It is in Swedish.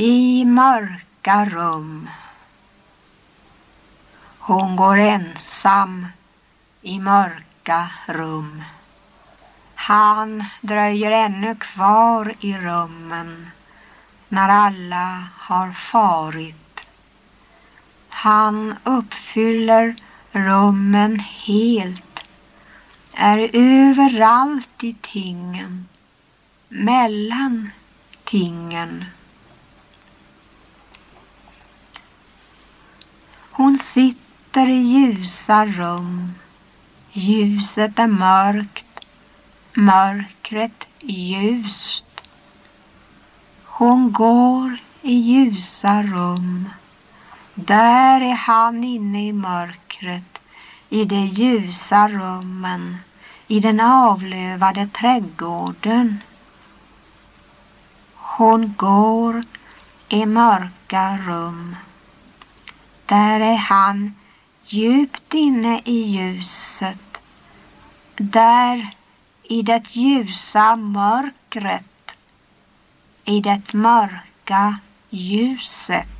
i mörka rum. Hon går ensam i mörka rum. Han dröjer ännu kvar i rummen när alla har farit. Han uppfyller rummen helt, är överallt i tingen, mellan tingen. Hon sitter i ljusa rum. Ljuset är mörkt, mörkret ljust. Hon går i ljusa rum. Där är han inne i mörkret, i de ljusa rummen, i den avlövade trädgården. Hon går i mörka rum. Där är han djupt inne i ljuset. Där i det ljusa mörkret. I det mörka ljuset.